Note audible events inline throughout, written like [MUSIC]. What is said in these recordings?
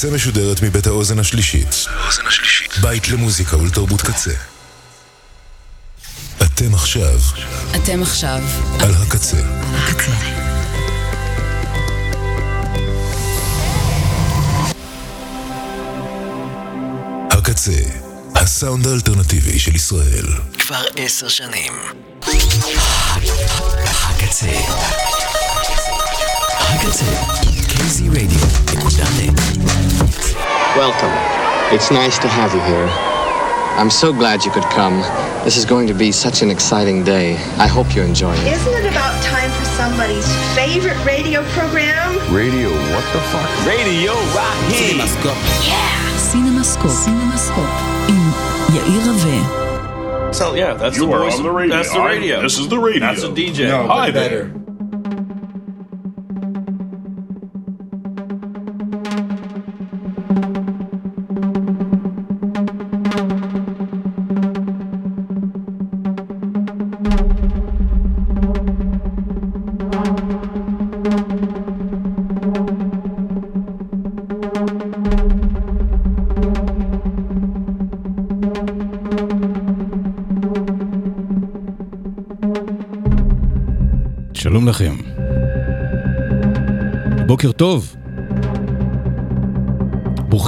הקצה משודרת מבית האוזן השלישית. בית למוזיקה ולתרבות קצה. אתם עכשיו אתם עכשיו על הקצה. הקצה. הקצה, הסאונד האלטרנטיבי של ישראל. כבר עשר שנים. הקצה. הקצה. kzradio.net Welcome. It's nice to have you here. I'm so glad you could come. This is going to be such an exciting day. I hope you enjoy it. Isn't it about time for somebody's favorite radio program? Radio, what the fuck? Radio Rocky. CinemaScope. Yeah. CinemaScope. CinemaScope. In Yair Rave. So yeah, that's you the voice. on the radio. That's the radio. I, this is the radio. That's a DJ. No, Hi better. there.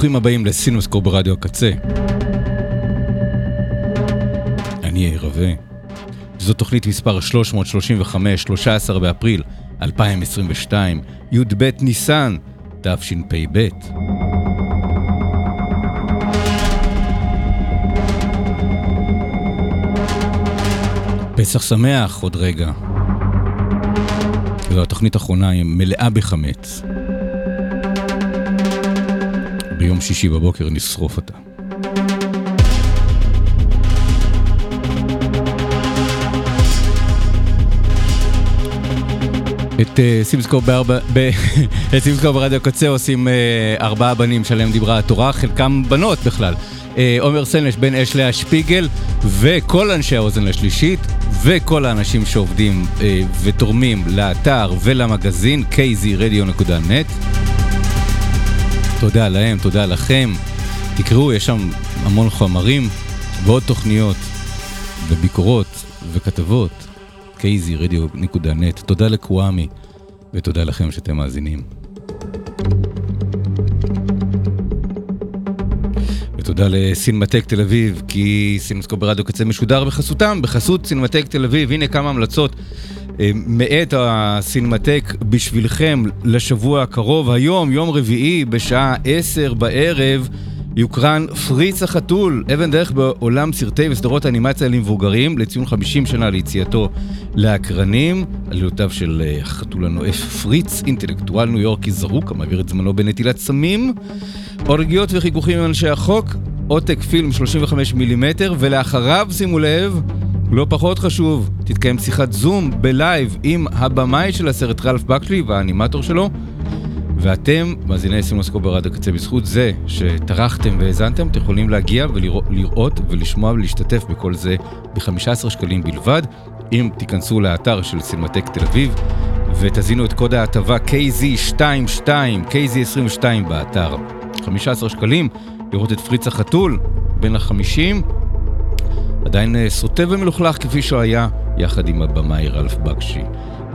ברוכים הבאים לסינמסקור ברדיו הקצה. אני יאיר רווה. זו תוכנית מספר 335, 13 באפריל 2022, י"ב ניסן, תשפ"ב. פסח שמח עוד רגע. זו התוכנית האחרונה, היא מלאה בחמץ. ביום שישי בבוקר נשרוף אותה. את אה, סימסקו בארבע, [LAUGHS] ברדיו קצה עושים אה, ארבעה בנים שעליהם דיברה התורה, חלקם בנות בכלל. אה, עומר סנש, בן אש לאה שפיגל, וכל אנשי האוזן השלישית, וכל האנשים שעובדים ותורמים לאתר ולמגזין kzradio.net. תודה להם, תודה לכם. תקראו, יש שם המון חומרים ועוד תוכניות וביקורות וכתבות. kzradio.net. תודה לקוואמי ותודה לכם שאתם מאזינים. ותודה לסינמטק תל אביב, כי סינמסקופ ברדיו קצה משודר בחסותם, בחסות סינמטק תל אביב. הנה כמה המלצות מאת הסינמטק בשבילכם לשבוע הקרוב. היום, יום רביעי, בשעה 10 בערב, יוקרן פריץ החתול, אבן דרך בעולם סרטי וסדרות האנימציה למבוגרים, לציון 50 שנה ליציאתו לאקרנים, עלילותיו של אה, החתול הנואף פריץ, אינטלקטואל ניו יורקי זרוק, המעביר את זמנו בנטילת סמים. אורגיות וחיכוכים עם אנשי החוק, עותק פילם 35 מילימטר, ולאחריו, שימו לב, לא פחות חשוב, תתקיים שיחת זום בלייב עם הבמאי של הסרט רלף בקשי והאנימטור שלו, ואתם, מאזיני סימוסקופ ברדיו קצה, בזכות זה שטרחתם והאזנתם, אתם יכולים להגיע ולראות ולשמוע ולהשתתף בכל זה ב-15 שקלים בלבד, אם תיכנסו לאתר של סינמטק תל אביב ותזינו את קוד ההטבה KZ22, KZ22 באתר. 15 שקלים, לראות את פריץ החתול, בן החמישים, עדיין אה, סוטה ומלוכלך כפי שהוא היה, יחד עם הבמאי רלף בקשי.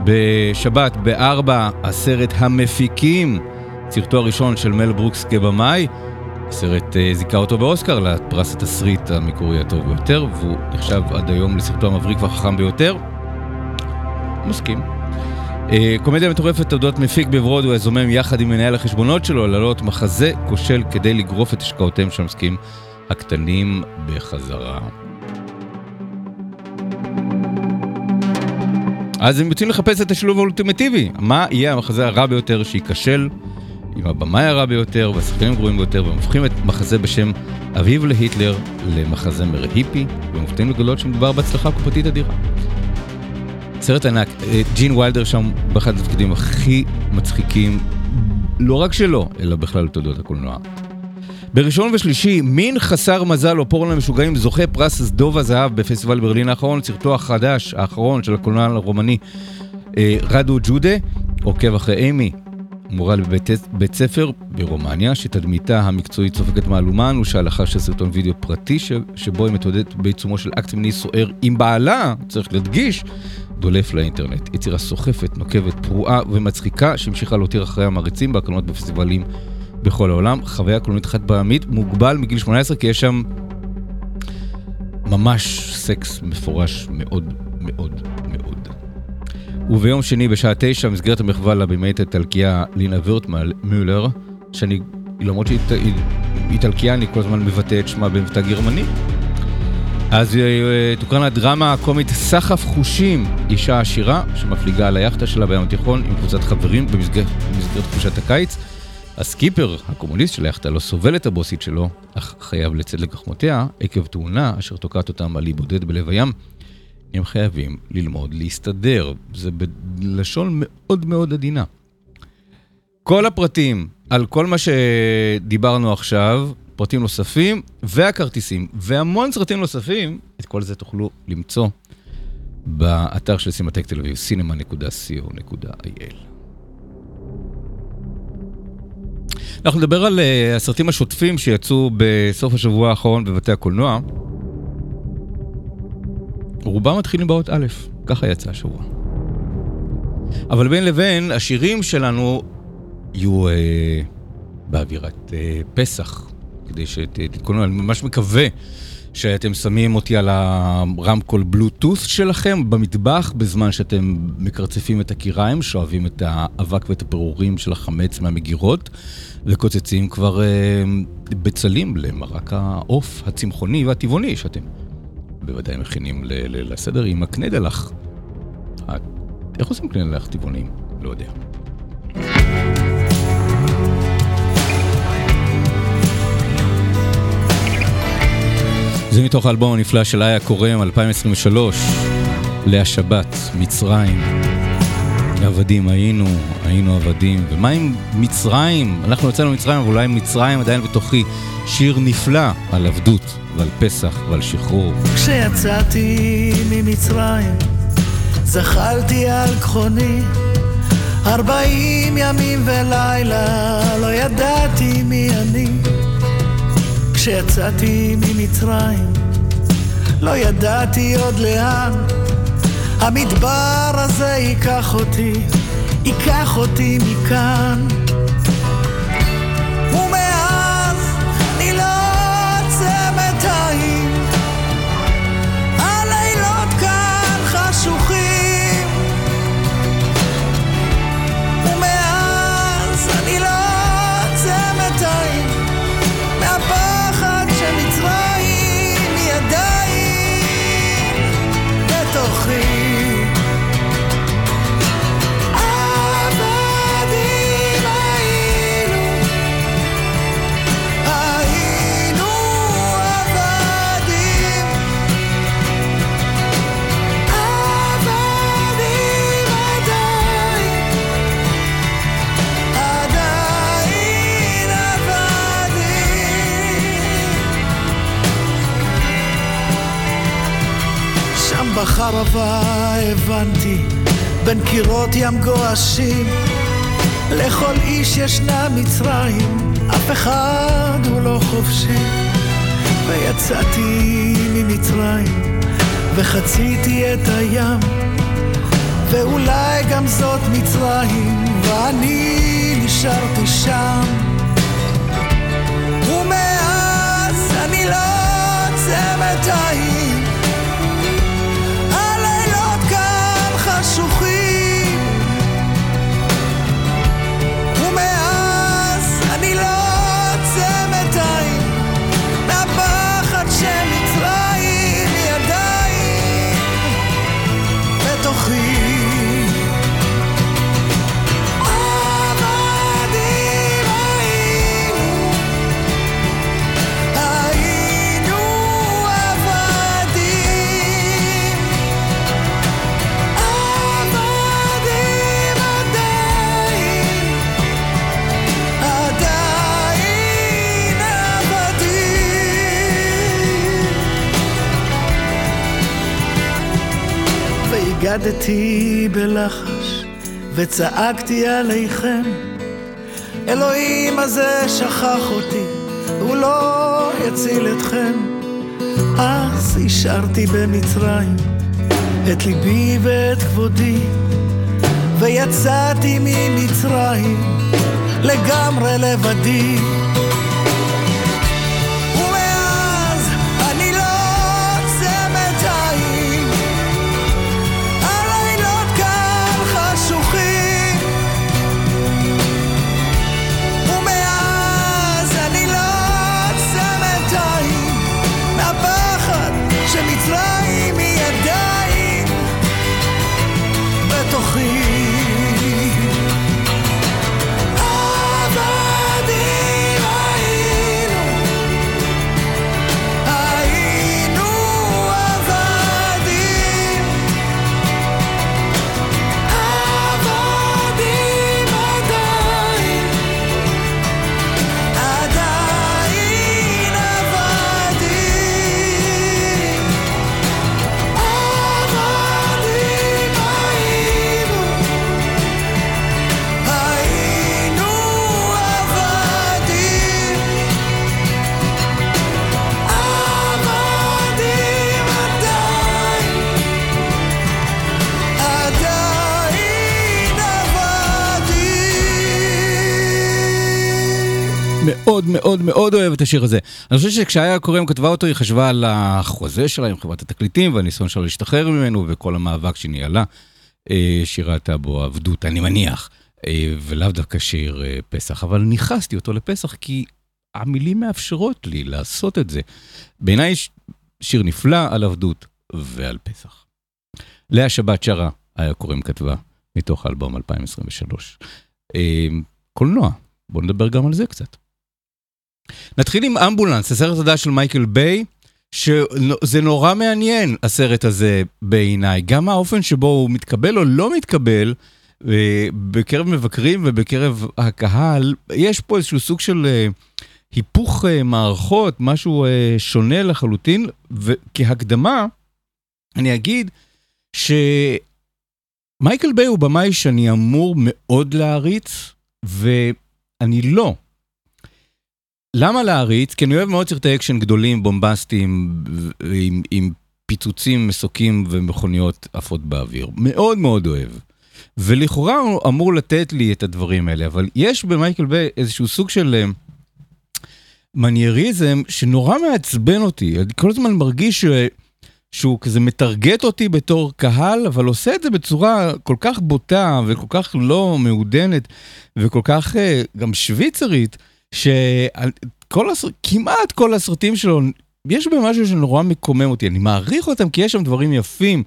בשבת, בארבע, הסרט המפיקים, סרטו הראשון של מל ברוקס כבמאי. הסרט אה, זיכה אותו באוסקר לפרס התסריט המקורי הטוב ביותר, והוא נחשב עד היום לסרטו המבריק והחכם ביותר. מסכים. אה, קומדיה מטורפת תולדות מפיק בברודווי זומם יחד עם מנהל החשבונות שלו להעלות מחזה כושל כדי לגרוף את השקעותיהם של המשקיעים הקטנים בחזרה. אז הם יוצאים לחפש את השילוב האולטימטיבי. מה יהיה המחזה הרע ביותר שייכשל עם הבמאי הרע ביותר והשחקנים הגרועים ביותר, והם הופכים את מחזה בשם אביב להיטלר למחזמר היפי, ומופתעים לגלות שמדובר בהצלחה קופתית אדירה. סרט ענק, אה, ג'ין ויילדר שם באחד התפקידים הכי מצחיקים, לא רק שלו, אלא בכלל בתולדות הקולנוע. בראשון ושלישי, מין חסר מזל או פורנו למשוגעים זוכה פרס סדוב הזהב בפסטיבל ברלין האחרון, סרטו החדש, האחרון של הקולנוע הרומני, אה, רדו ג'ודה, עוקב אחרי אימי, מורה בבית בית ספר ברומניה, שתדמיתה המקצועית סופגת מהלומן, הושעה לאחר שסרטון וידאו פרטי ש... שבו היא מתמודדת בעיצומו של אקט מיני סוער עם בעלה, צריך להדגיש, דולף לאינטרנט. יצירה סוחפת, נוקבת, פרועה ומצחיקה, שהמשיכה להותיר אחרי המעריצים בהקרנות בפסטיבלים בכל העולם. חוויה קולנועית חד פעמית, מוגבל מגיל 18, כי יש שם ממש סקס מפורש מאוד מאוד מאוד. וביום שני בשעה תשע, במסגרת המחווה לבמאית האיטלקייה לינה וירטמולר, שאני, למרות שהיא היא- היא איטלקייה, אני כל הזמן מבטא את שמה במבטא גרמני. אז אה, תוקרן הדרמה הקומית סחף חושים, אישה עשירה שמפליגה על היאכטה שלה בים התיכון עם קבוצת חברים במסגרת, במסגרת חופשת הקיץ. הסקיפר, הקומוניסט של היאכטה, לא סובל את הבוסית שלו, אך חייב לצאת לגחמותיה עקב תאונה אשר תוקעת אותם על אי בודד בלב הים. הם חייבים ללמוד להסתדר, זה בלשון מאוד מאוד עדינה. כל הפרטים על כל מה שדיברנו עכשיו, פרטים נוספים והכרטיסים והמון סרטים נוספים, את כל זה תוכלו למצוא באתר של סימטק תל אביב, cinema.co.il. אנחנו נדבר על uh, הסרטים השוטפים שיצאו בסוף השבוע האחרון בבתי הקולנוע. רובם מתחילים באות א', ככה יצא השבוע. אבל בין לבין, השירים שלנו יהיו uh, באווירת uh, פסח, כדי שתתכוננו, אני ממש מקווה שאתם שמים אותי על הרמקול בלוטות' שלכם במטבח בזמן שאתם מקרצפים את הקיריים, שואבים את האבק ואת הפירורים של החמץ מהמגירות וקוצצים כבר uh, בצלים למרק העוף הצמחוני והטבעוני שאתם בוודאי מכינים לסדר עם הקנדלח. איך עושים קנדלח טבעונים? לא יודע. זה מתוך האלבום הנפלא של איה קורם, 2023, לאה שבת, מצרים. עבדים היינו, היינו עבדים. ומה עם מצרים? אנחנו יצאנו ממצרים, אבל אולי מצרים עדיין בתוכי. שיר נפלא על עבדות ועל פסח ועל שחרור. כשיצאתי ממצרים, זחלתי על גחוני, ארבעים ימים ולילה, לא ידעתי מי אני. כשיצאתי ממצרים, לא ידעתי עוד לאן, המדבר הזה ייקח אותי, ייקח אותי מכאן. שם בחרבה הבנתי, בין קירות ים גועשים, לכל איש ישנה מצרים, אף אחד הוא לא חופשי. ויצאתי ממצרים, וחציתי את הים, ואולי גם זאת מצרים, ואני נשארתי שם. ומאז אני לא עוצמת עין, הלילות והגדתי בלחש וצעקתי עליכם אלוהים הזה שכח אותי, הוא לא יציל אתכם. אז השארתי במצרים את ליבי ואת כבודי, ויצאתי ממצרים לגמרי לבדי. מאוד מאוד מאוד אוהב את השיר הזה. אני חושב שכשהיה קוראים כתבה אותו, היא חשבה על החוזה שלה עם חברת התקליטים והניסיון שלה להשתחרר ממנו וכל המאבק שהיא ניהלה. אה, שיר הייתה בו עבדות, אני מניח, אה, ולאו דווקא שיר אה, פסח, אבל ניכסתי אותו לפסח כי המילים מאפשרות לי לעשות את זה. בעיניי שיר נפלא על עבדות ועל פסח. לאה שבת שרה, היה קוראים כתבה, מתוך האלבום 2023. אה, קולנוע, בואו נדבר גם על זה קצת. נתחיל עם אמבולנס, הסרט החדש של מייקל ביי, שזה נורא מעניין, הסרט הזה בעיניי. גם האופן שבו הוא מתקבל או לא מתקבל, אה, בקרב מבקרים ובקרב הקהל, יש פה איזשהו סוג של אה, היפוך אה, מערכות, משהו שונה לחלוטין, וכהקדמה, אני אגיד שמייקל ביי הוא במאי שאני אמור מאוד להעריץ, ואני לא. למה להעריץ? כי אני אוהב מאוד סרטי אקשן גדולים, בומבסטיים, עם, עם פיצוצים, מסוקים ומכוניות עפות באוויר. מאוד מאוד אוהב. ולכאורה הוא אמור לתת לי את הדברים האלה, אבל יש במייקל ביי איזשהו סוג של אה, מנייריזם שנורא מעצבן אותי. אני כל הזמן מרגיש ש... שהוא כזה מטרגט אותי בתור קהל, אבל עושה את זה בצורה כל כך בוטה וכל כך לא מעודנת וכל כך uh, גם שוויצרית, שכל הסרט, כמעט כל הסרטים שלו, יש בהם משהו שנורא מקומם אותי. אני מעריך אותם כי יש שם דברים יפים.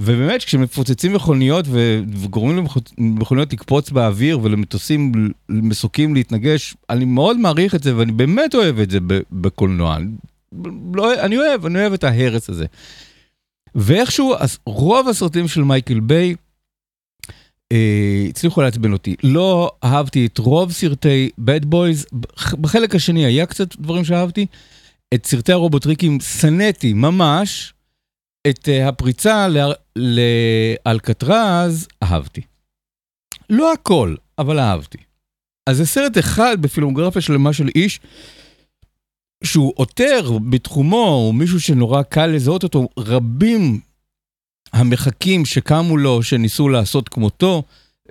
ובאמת, כשמפוצצים מכוניות וגורמים למכוניות לקפוץ באוויר ולמטוסים מסוקים להתנגש, אני מאוד מעריך את זה ואני באמת אוהב את זה בקולנוע. לא, אני אוהב, אני אוהב את ההרס הזה. ואיכשהו, רוב הסרטים של מייקל ביי הצליחו לעצבן אותי. לא אהבתי את רוב סרטי Bad Boys, בחלק השני היה קצת דברים שאהבתי. את סרטי הרובוטריקים שנאתי ממש. את אה, הפריצה לאלקטרז אהבתי. לא הכל, אבל אהבתי. אז זה סרט אחד בפילמוגרפיה שלמה של איש שהוא אוטר בתחומו, הוא מישהו שנורא קל לזהות אותו, רבים המחקים שקמו לו, שניסו לעשות כמותו,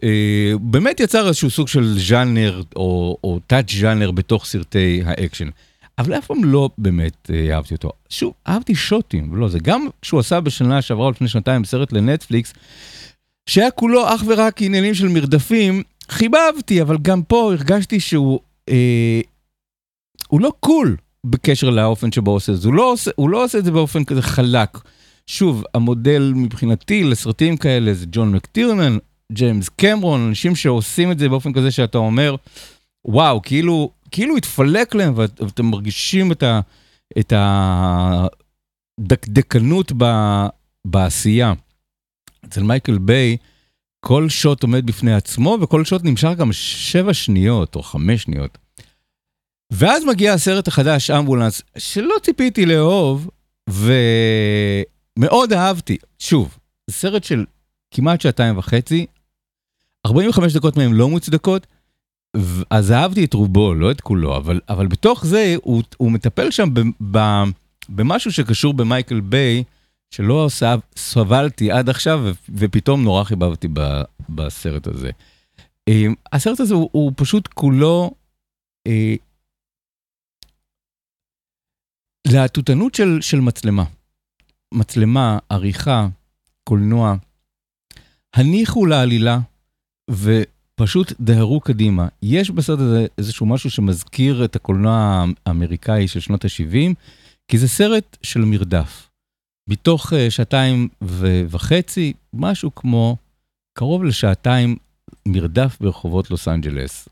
אה, באמת יצר איזשהו סוג של ז'אנר או, או תת ז'אנר בתוך סרטי האקשן. אבל אף פעם לא באמת אה, אהבתי אותו. שוב, אהבתי שוטים, לא זה. גם כשהוא עשה בשנה שעברה לפני שנתיים סרט לנטפליקס, שהיה כולו אך ורק עניינים של מרדפים, חיבבתי, אבל גם פה הרגשתי שהוא... אה, הוא לא קול בקשר לאופן שבו הוא עושה את זה. הוא לא עושה, הוא לא עושה את זה באופן כזה חלק. שוב, המודל מבחינתי לסרטים כאלה זה ג'ון מקטירנן, ג'יימס קמרון, אנשים שעושים את זה באופן כזה שאתה אומר, וואו, כאילו, כאילו התפלק להם ואת, ואתם מרגישים את, ה, את הדקדקנות ב, בעשייה. אצל מייקל ביי, כל שוט עומד בפני עצמו וכל שוט נמשך גם שבע שניות או חמש שניות. ואז מגיע הסרט החדש, אמבולנס, שלא ציפיתי לאהוב, ומאוד אהבתי. שוב, זה סרט של כמעט שעתיים וחצי, 45 דקות מהם לא מוצדקות, אז אהבתי את רובו, לא את כולו, אבל, אבל בתוך זה הוא, הוא מטפל שם ב, ב, במשהו שקשור במייקל ביי, שלא סב, סבלתי עד עכשיו, ו, ופתאום נורא חיבבתי ב, בסרט הזה. אה, הסרט הזה הוא, הוא פשוט כולו אה, להטוטנות של, של מצלמה. מצלמה, עריכה, קולנוע. הניחו לעלילה ופשוט דהרו קדימה. יש בסרט הזה איזשהו משהו שמזכיר את הקולנוע האמריקאי של שנות ה-70, כי זה סרט של מרדף. מתוך uh, שעתיים וחצי, משהו כמו קרוב לשעתיים מרדף ברחובות לוס אנג'לס.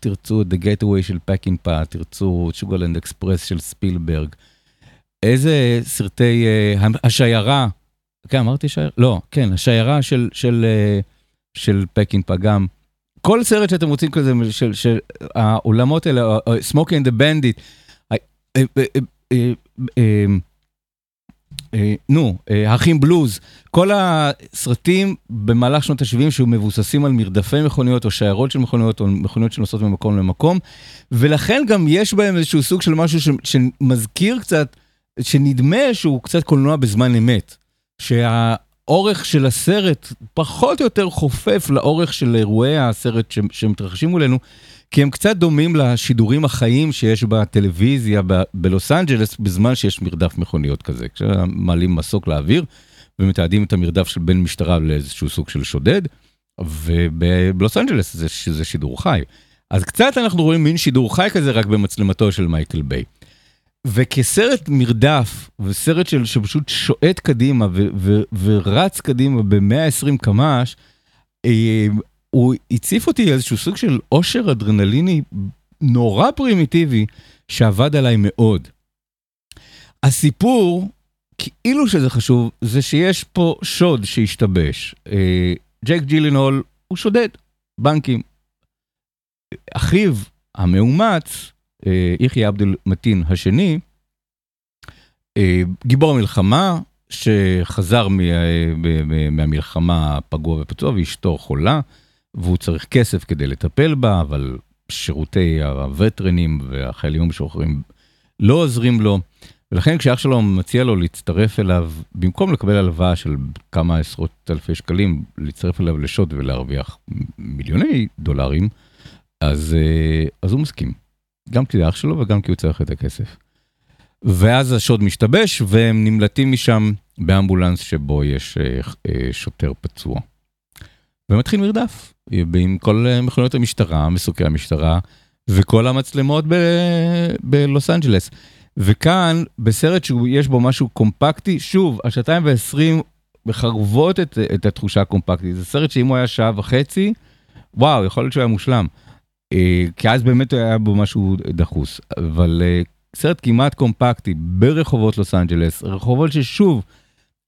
תרצו The Gateway של פקינפה, תרצו שוגרלנד אקספרס של ספילברג. איזה סרטי uh, השיירה, כן אמרתי שיירה? לא, כן, השיירה של, של, uh, של פקינפה גם. כל סרט שאתם רוצים כזה, של, של העולמות האלה, Smokey and the Bandit, נו, האחים בלוז, כל הסרטים במהלך שנות ה-70 שהיו מבוססים על מרדפי מכוניות או שיירות של מכוניות או מכוניות שנוסעות ממקום למקום, ולכן גם יש בהם איזשהו סוג של משהו שמזכיר קצת, שנדמה שהוא קצת קולנוע בזמן אמת. שהאורך של הסרט פחות או יותר חופף לאורך של אירועי הסרט שמתרחשים מולנו, כי הם קצת דומים לשידורים החיים שיש בטלוויזיה בלוס אנג'לס בזמן שיש מרדף מכוניות כזה. כשמעלים מסוק לאוויר ומתעדים את המרדף של בין משטרה לאיזשהו סוג של שודד, ובלוס אנג'לס זה, זה שידור חי. אז קצת אנחנו רואים מין שידור חי כזה רק במצלמתו של מייקל ביי. וכסרט מרדף, וסרט של, שפשוט שועט קדימה ו, ו, ורץ קדימה ב-120 קמ"ש, אה, הוא הציף אותי איזשהו סוג של עושר אדרנליני נורא פרימיטיבי, שעבד עליי מאוד. הסיפור, כאילו שזה חשוב, זה שיש פה שוד שהשתבש. אה, ג'ק ג'ילנול הוא שודד בנקים. אחיו המאומץ, אה, יחיא עבדול מתין השני, אה, גיבור מלחמה שחזר מהמלחמה פגוע ופצוע ואשתו חולה והוא צריך כסף כדי לטפל בה, אבל שירותי הווטרנים והחיילים המשוחררים לא עוזרים לו. ולכן כשאח שלו מציע לו להצטרף אליו, במקום לקבל הלוואה של כמה עשרות אלפי שקלים, להצטרף אליו לשוד ולהרוויח מיליוני דולרים, אז, אז הוא מסכים. גם כי זה אח שלו וגם כי הוא צריך את הכסף. ואז השוד משתבש והם נמלטים משם באמבולנס שבו יש שוטר פצוע. ומתחיל מרדף עם כל מכוניות המשטרה, מסוקי המשטרה וכל המצלמות בלוס אנג'לס. וכאן בסרט שיש בו משהו קומפקטי, שוב, השעתיים ועשרים מחרבות את, את התחושה הקומפקטית. זה סרט שאם הוא היה שעה וחצי, וואו, יכול להיות שהוא היה מושלם. כי אז באמת היה בו משהו דחוס, אבל סרט כמעט קומפקטי ברחובות לוס אנג'לס, רחובות ששוב,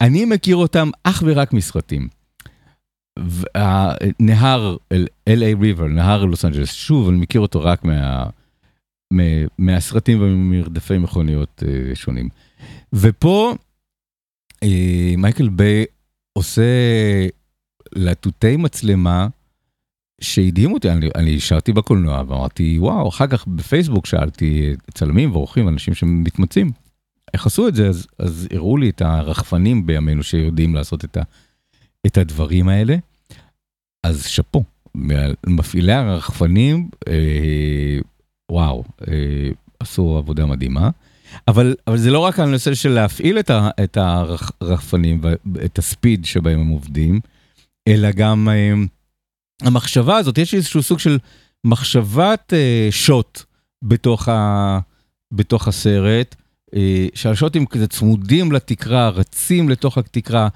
אני מכיר אותם אך ורק מסרטים. נהר LA River, נהר לוס אנג'לס, שוב, אני מכיר אותו רק מה, מהסרטים וממרדפי מכוניות שונים. ופה מייקל ביי עושה להטוטי מצלמה שהדהים אותי, אני, אני שרתי בקולנוע ואמרתי וואו, אחר כך בפייסבוק שאלתי צלמים ועורכים, אנשים שמתמצאים, איך עשו את זה, אז, אז הראו לי את הרחפנים בימינו שיודעים לעשות את, ה, את הדברים האלה. אז שאפו, מפעילי הרחפנים, אה, וואו, אה, עשו עבודה מדהימה. אבל, אבל זה לא רק הנושא של להפעיל את, ה, את הרחפנים ואת הספיד שבהם הם עובדים, אלא גם... אה, המחשבה הזאת, יש איזשהו סוג של מחשבת אה, שוט בתוך, ה, בתוך הסרט, אה, שהשוטים כזה צמודים לתקרה, רצים לתוך התקרה,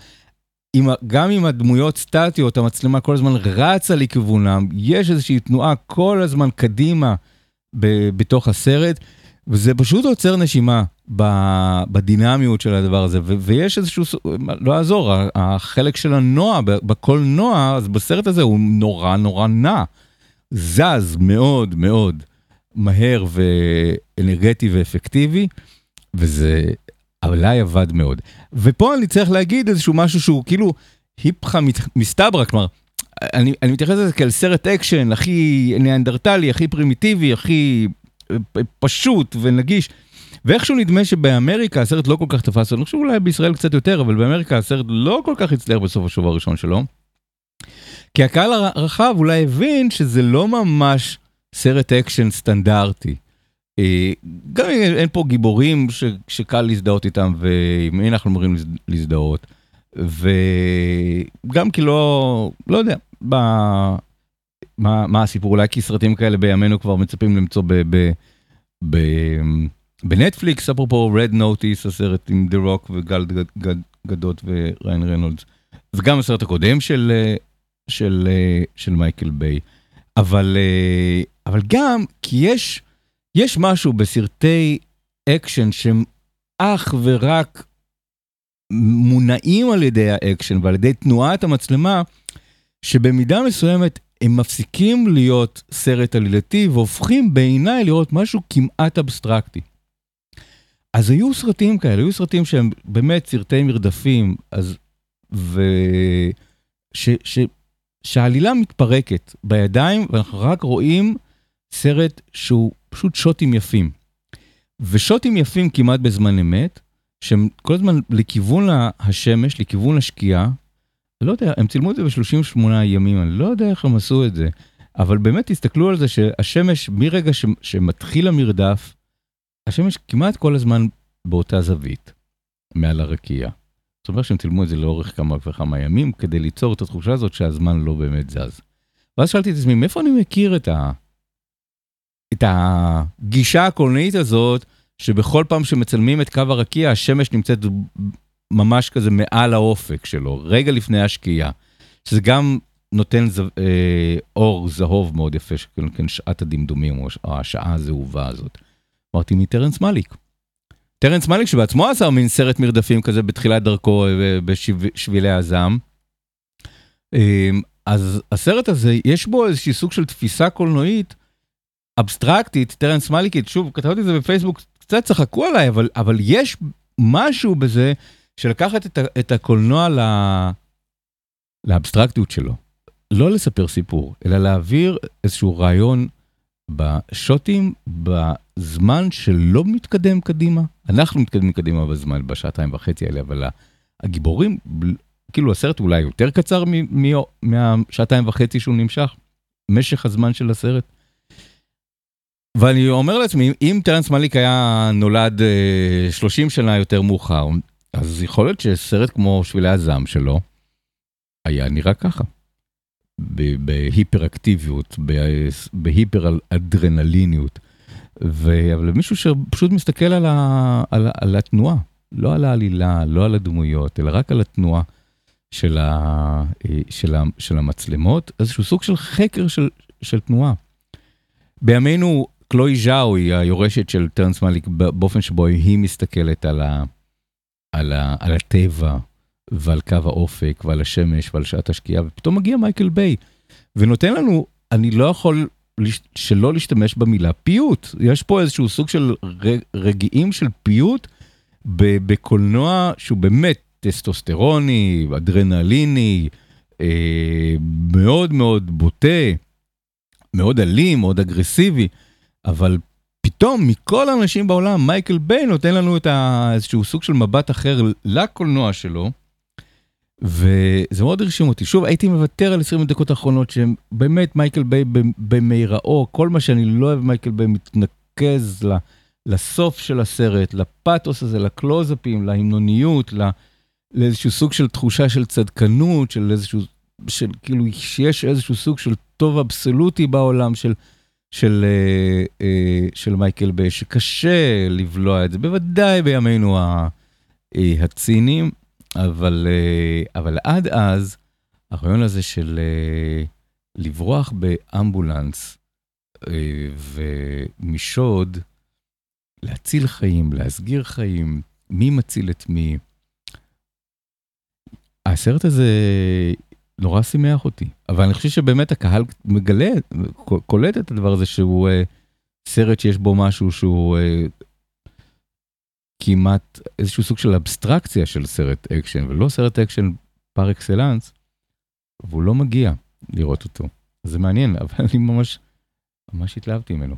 עם, גם עם הדמויות סטטיות, המצלמה כל הזמן רצה לכיוונם, יש איזושהי תנועה כל הזמן קדימה ב, בתוך הסרט, וזה פשוט עוצר נשימה בדינמיות של הדבר הזה, ויש איזשהו, לא יעזור, החלק של הנוע, בקולנוע, אז בסרט הזה הוא נורא נורא נע, זז מאוד מאוד מהר ואנרגטי ואפקטיבי, וזה עליי עבד מאוד. ופה אני צריך להגיד איזשהו משהו שהוא כאילו איפכא מסתברא, כלומר, אני, אני מתייחס לזה כאל סרט אקשן הכי ניאנדרטלי, הכי פרימיטיבי, הכי פשוט ונגיש. ואיכשהו נדמה שבאמריקה הסרט לא כל כך תפס, אני חושב אולי בישראל קצת יותר, אבל באמריקה הסרט לא כל כך הצליח בסוף השבוע הראשון שלו. כי הקהל הרחב אולי הבין שזה לא ממש סרט אקשן סטנדרטי. אה, גם אם אין פה גיבורים ש, שקל להזדהות איתם, ועם מי אנחנו אמורים להזדהות. וגם כי לא, לא יודע, ב... מה, מה הסיפור, אולי כי סרטים כאלה בימינו כבר מצפים למצוא ב... ב, ב בנטפליקס, אפרופו Red Notice, הסרט עם The Rock וגל גד, גדות וריין רנולדס, וגם הסרט הקודם של, של, של מייקל ביי. אבל, אבל גם כי יש, יש משהו בסרטי אקשן שהם אך ורק מונעים על ידי האקשן ועל ידי תנועת המצלמה, שבמידה מסוימת הם מפסיקים להיות סרט עלילתי והופכים בעיניי לראות משהו כמעט אבסטרקטי. אז היו סרטים כאלה, היו סרטים שהם באמת סרטי מרדפים, אז... ו... ש... ש... שהעלילה מתפרקת בידיים ואנחנו רק רואים סרט שהוא פשוט שוטים יפים. ושוטים יפים כמעט בזמן אמת, שהם כל הזמן לכיוון השמש, לכיוון השקיעה. לא יודע, הם צילמו את זה ב-38 ימים, אני לא יודע איך הם עשו את זה, אבל באמת תסתכלו על זה שהשמש, מרגע ש, שמתחיל המרדף, השמש כמעט כל הזמן באותה זווית, מעל הרקיע. זאת אומרת שהם צילמו את זה לאורך כמה וכמה ימים, כדי ליצור את התחושה הזאת שהזמן לא באמת זז. ואז שאלתי את עצמי, מאיפה אני מכיר את, ה... את הגישה הקולנועית הזאת, שבכל פעם שמצלמים את קו הרקיע, השמש נמצאת ממש כזה מעל האופק שלו, רגע לפני השקיעה. שזה גם נותן ז... אה, אור זהוב מאוד יפה, שכאילו כן שעת הדמדומים, או השעה הזהובה הזאת. אמרתי מטרנס מליק. טרנס מליק שבעצמו עשה מין סרט מרדפים כזה בתחילת דרכו אה, בשבילי הזעם. אה, אז הסרט הזה, יש בו איזושהי סוג של תפיסה קולנועית אבסטרקטית, טרנס מליקית, שוב, כתבתי את זה בפייסבוק קצת צחקו עליי, אבל, אבל יש משהו בזה של לקחת את, את הקולנוע. לאבסטרקטיות שלו. לא לספר סיפור, אלא להעביר איזשהו רעיון בשוטים, בזמן שלא מתקדם קדימה. אנחנו מתקדמים קדימה בזמן, בשעתיים וחצי האלה, אבל הגיבורים, כאילו הסרט אולי יותר קצר מהשעתיים וחצי שהוא נמשך, משך הזמן של הסרט. ואני אומר לעצמי, אם טרנס מליק היה נולד 30 אה, שנה יותר מאוחר, אז יכול להיות שסרט כמו שבילי הזעם שלו, היה נראה ככה. בהיפר אקטיביות, בהיפר אדרנליניות. אבל מישהו שפשוט מסתכל על, ה, על, על התנועה, לא על העלילה, לא על הדמויות, אלא רק על התנועה של, ה, אה, של, ה, של המצלמות, איזשהו סוג של חקר של, של תנועה. בימינו קלואי ז'או היא היורשת של טרנס מאליק באופן שבו היא מסתכלת על, ה, על, על הטבע ועל קו האופק ועל השמש ועל שעת השקיעה, ופתאום מגיע מייקל ביי ונותן לנו, אני לא יכול שלא להשתמש במילה פיוט. יש פה איזשהו סוג של רגעים של פיוט בקולנוע שהוא באמת טסטוסטרוני, אדרנליני, אה, מאוד מאוד בוטה, מאוד אלים, מאוד אגרסיבי. אבל פתאום מכל האנשים בעולם, מייקל ביי נותן לנו את איזשהו סוג של מבט אחר לקולנוע שלו. וזה מאוד הרשים אותי. שוב, הייתי מוותר על 20 דקות האחרונות שהם באמת מייקל ביי במירעו, כל מה שאני לא אוהב מייקל ביי מתנקז לסוף של הסרט, לפאתוס הזה, לקלוזאפים, להמנוניות, לאיזשהו סוג של תחושה של צדקנות, של איזשהו, של כאילו שיש איזשהו סוג של טוב אבסולוטי בעולם, של של, אה, אה, של מייקל ביי, שקשה לבלוע את זה, בוודאי בימינו אה, הציניים, אבל, אבל עד אז, הרעיון הזה של לברוח באמבולנס ומשוד, להציל חיים, להסגיר חיים, מי מציל את מי. הסרט הזה נורא שימח אותי. אבל אני חושב שבאמת הקהל מגלה, קולט את הדבר הזה שהוא אה, סרט שיש בו משהו שהוא אה, כמעט איזשהו סוג של אבסטרקציה של סרט אקשן, ולא סרט אקשן פר אקסלנס, והוא לא מגיע. לראות אותו. זה מעניין, אבל [LAUGHS] אני ממש, ממש התלהבתי ממנו.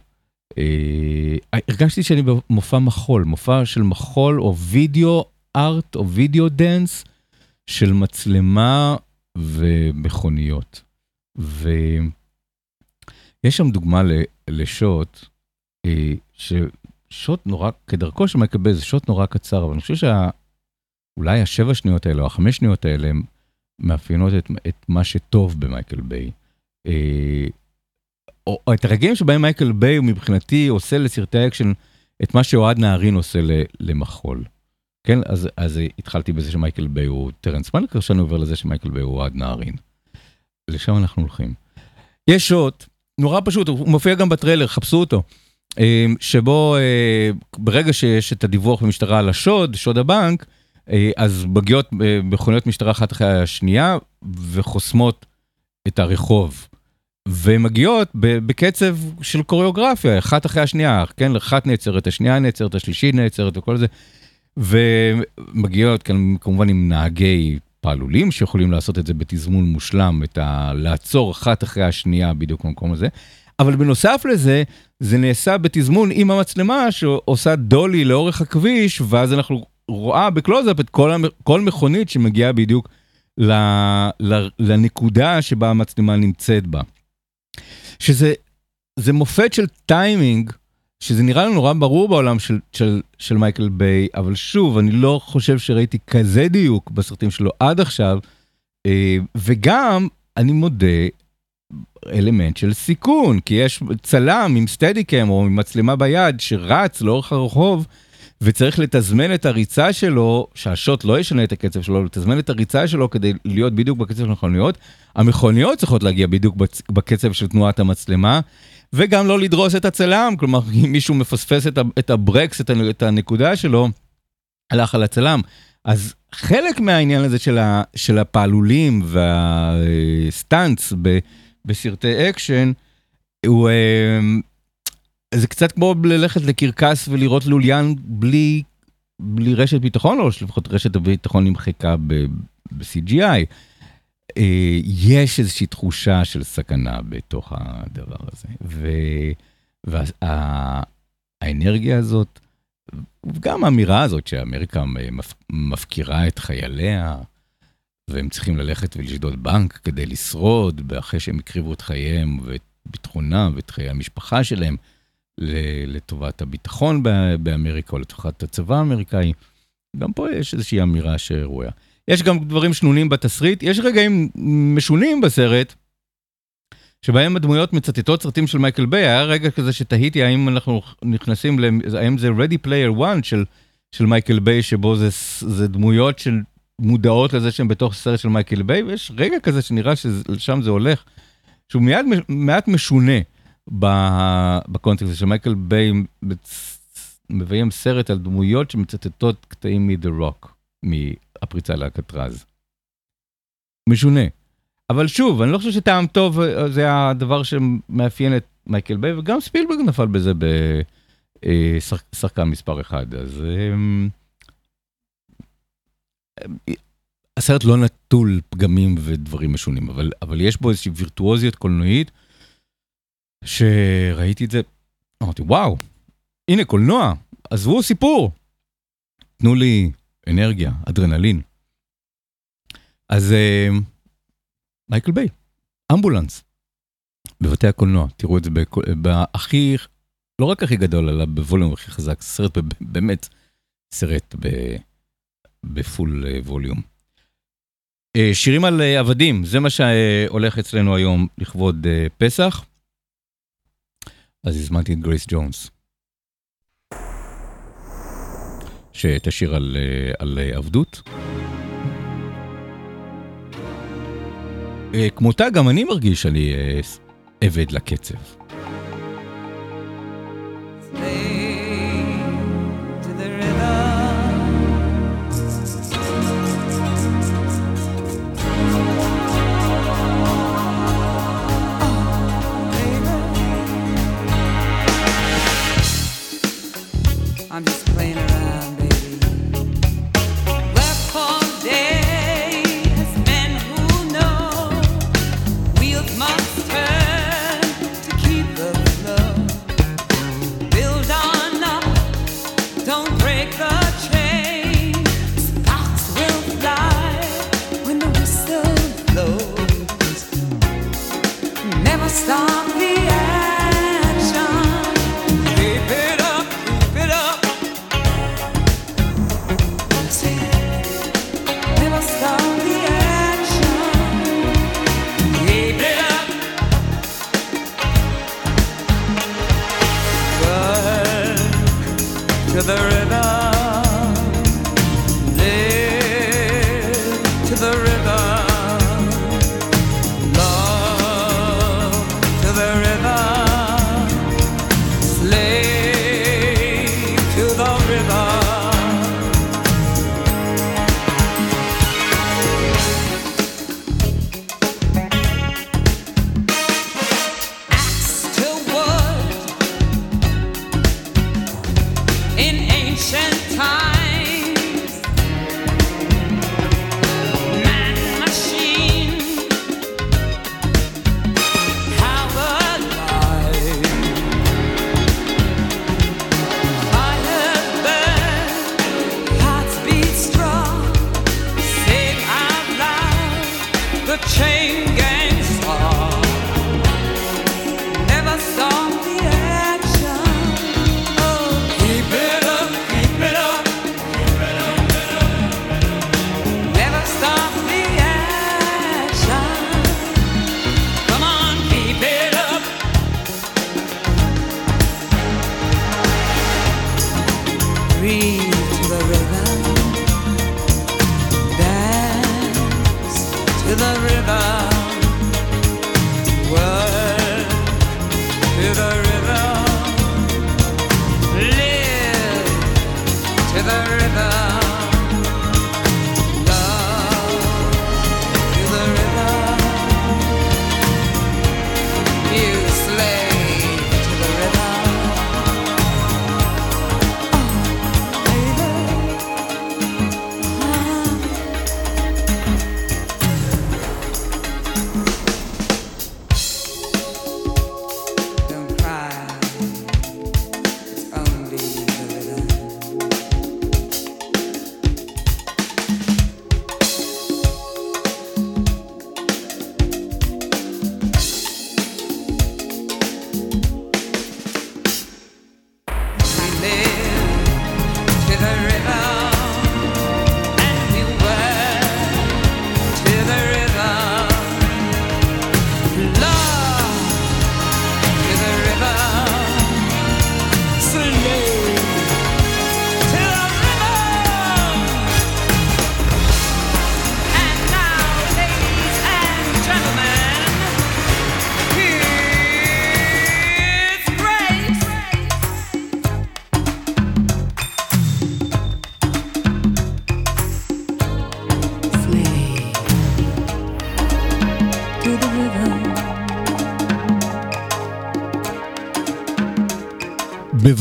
אה, הרגשתי שאני במופע מחול, מופע של מחול או וידאו ארט או video dance של מצלמה ומכוניות. ויש שם דוגמה לשוט, אה, ששוט נורא, כדרכו של מייקל ביי זה שוט נורא קצר, אבל אני חושב שאולי השבע שניות האלה או החמש שניות האלה הם מאפיינות את, את מה שטוב במייקל ביי. אה, או, או את הרגעים שבהם מייקל ביי מבחינתי עושה לסרטי אקשן את מה שאוהד נהרין עושה למחול. כן, אז, אז התחלתי בזה שמייקל ביי הוא טרנס מאליק, שאני עובר לזה שמייקל ביי הוא אוהד נהרין. לשם אנחנו הולכים. יש שוט, נורא פשוט, הוא מופיע גם בטריילר, חפשו אותו. אה, שבו אה, ברגע שיש את הדיווח במשטרה על השוד, שוד הבנק, אה, אז מגיעות מכוניות משטרה אחת אחרי השנייה וחוסמות את הרחוב. ומגיעות בקצב של קוריאוגרפיה, אחת אחרי השנייה, כן, אחת נעצרת, השנייה נעצרת, השלישית נעצרת וכל זה. ומגיעות כאן כמובן עם נהגי פעלולים שיכולים לעשות את זה בתזמון מושלם, את ה... לעצור אחת אחרי השנייה בדיוק במקום הזה. אבל בנוסף לזה, זה נעשה בתזמון עם המצלמה שעושה דולי לאורך הכביש, ואז אנחנו רואה בקלוזאפ את כל, המ... כל מכונית שמגיעה בדיוק ל... ל... לנקודה שבה המצלמה נמצאת בה. שזה זה מופת של טיימינג, שזה נראה לנו נורא ברור בעולם של, של, של מייקל ביי, אבל שוב, אני לא חושב שראיתי כזה דיוק בסרטים שלו עד עכשיו, אה, וגם, אני מודה, אלמנט של סיכון, כי יש צלם עם סטדיקם או עם מצלמה ביד שרץ לאורך הרחוב, וצריך לתזמן את הריצה שלו, שהשוט לא ישנה את הקצב שלו, לתזמן את הריצה שלו כדי להיות בדיוק בקצב של המכוניות. המכוניות צריכות להגיע בדיוק בקצב של תנועת המצלמה, וגם לא לדרוס את הצלם, כלומר, [LAUGHS] אם מישהו מפספס את הברקס, את הנקודה שלו, הלך על הצלם. אז חלק מהעניין הזה של, ה, של הפעלולים וה stunts בסרטי אקשן, הוא, אה, זה קצת כמו ללכת לקרקס ולראות לוליין בלי, בלי רשת ביטחון, או שלפחות רשת הביטחון נמחקה ב-CGI. אה, יש איזושהי תחושה של סכנה בתוך הדבר הזה. והאנרגיה וה, הזאת, וגם האמירה הזאת שאמריקה מפקירה את חייליה, והם צריכים ללכת ולשדוד בנק כדי לשרוד, אחרי שהם הקריבו את חייהם ואת ביטחונם ואת חיי המשפחה שלהם, לטובת הביטחון באמריקה או לטובת הצבא האמריקאי. גם פה יש איזושהי אמירה שראויה. יש גם דברים שנונים בתסריט, יש רגעים משונים בסרט, שבהם הדמויות מצטטות סרטים של מייקל ביי, היה רגע כזה שתהיתי האם אנחנו נכנסים, האם זה Ready Player One של, של מייקל ביי, שבו זה, זה דמויות של מודעות לזה שהן בתוך סרט של מייקל ביי, ויש רגע כזה שנראה ששם זה הולך, שהוא מיד מעט משונה. בקונטקסט של מייקל ביי מביים סרט על דמויות שמצטטות קטעים מ-The Rock, מהפריצה לאלקטרז. משונה. אבל שוב, אני לא חושב שטעם טוב אה, זה הדבר שמאפיין את מייקל ביי, וגם ספילברג נפל בזה בשחקן אה, מספר אחד. אז אמ, הסרט לא נטול פגמים ודברים משונים, אבל, אבל יש בו איזושהי וירטואוזיות קולנועית. שראיתי את זה, אמרתי, וואו, הנה קולנוע, עזבו סיפור. תנו לי אנרגיה, אדרנלין. אז uh, מייקל ביי, אמבולנס, בבתי הקולנוע, תראו את זה בהכי, לא רק הכי גדול, אלא בווליום הכי חזק, סרט באמת, סרט בפול אה, ווליום. Uh, שירים על uh, עבדים, זה מה שהולך אצלנו היום לכבוד uh, פסח. אז הזמנתי את גרייס ג'ונס. שתשאיר על, אה, על אה, עבדות. אה, כמותה גם אני מרגיש שאני עבד לקצב.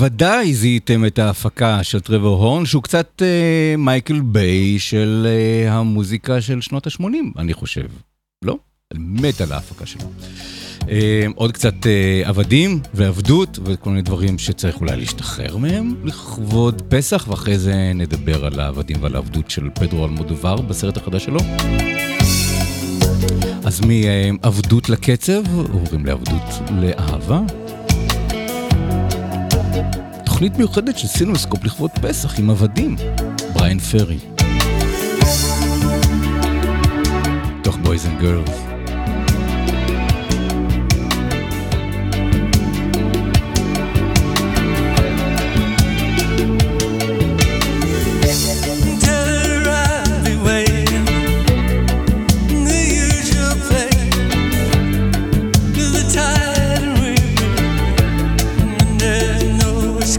בוודאי זיהיתם את ההפקה של טרוור הורן, שהוא קצת אה, מייקל ביי של אה, המוזיקה של שנות ה-80, אני חושב. לא? אני מת על ההפקה שלו. אה, עוד קצת אה, עבדים ועבדות וכל מיני דברים שצריך אולי להשתחרר מהם לכבוד פסח, ואחרי זה נדבר על העבדים ועל העבדות של פדרו אלמודוואר בסרט החדש שלו. אז מעבדות לקצב, עוברים לעבדות לאהבה. תוכנית מיוחדת של סינוסקופ לכבוד פסח עם עבדים, בריין פרי. תוך בויז אנד גרלס.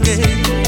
escape.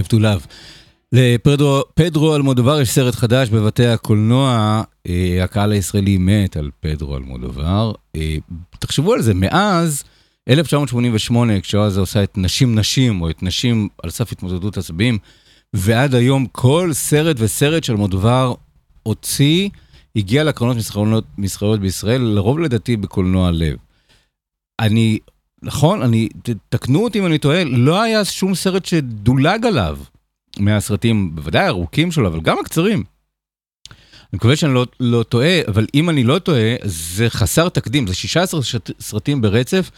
Slave to Love. לפדרו אלמודובר יש סרט חדש בבתי הקולנוע, אה, הקהל הישראלי מת על פדרו אלמודובר. אה, תחשבו על זה, מאז 1988, כשהוא אז עושה את נשים נשים, או את נשים על סף התמודדות עצבים, ועד היום כל סרט וסרט של אלמודובר הוציא, הגיע לקרנות מסחריות בישראל, לרוב לדעתי בקולנוע לב. אני, נכון, אני, תקנו אותי אם אני טועה, לא היה שום סרט שדולג עליו מהסרטים, בוודאי הארוכים שלו, אבל גם הקצרים. אני מקווה שאני לא, לא טועה, אבל אם אני לא טועה, זה חסר תקדים, זה 16 שת- סרטים ברצף.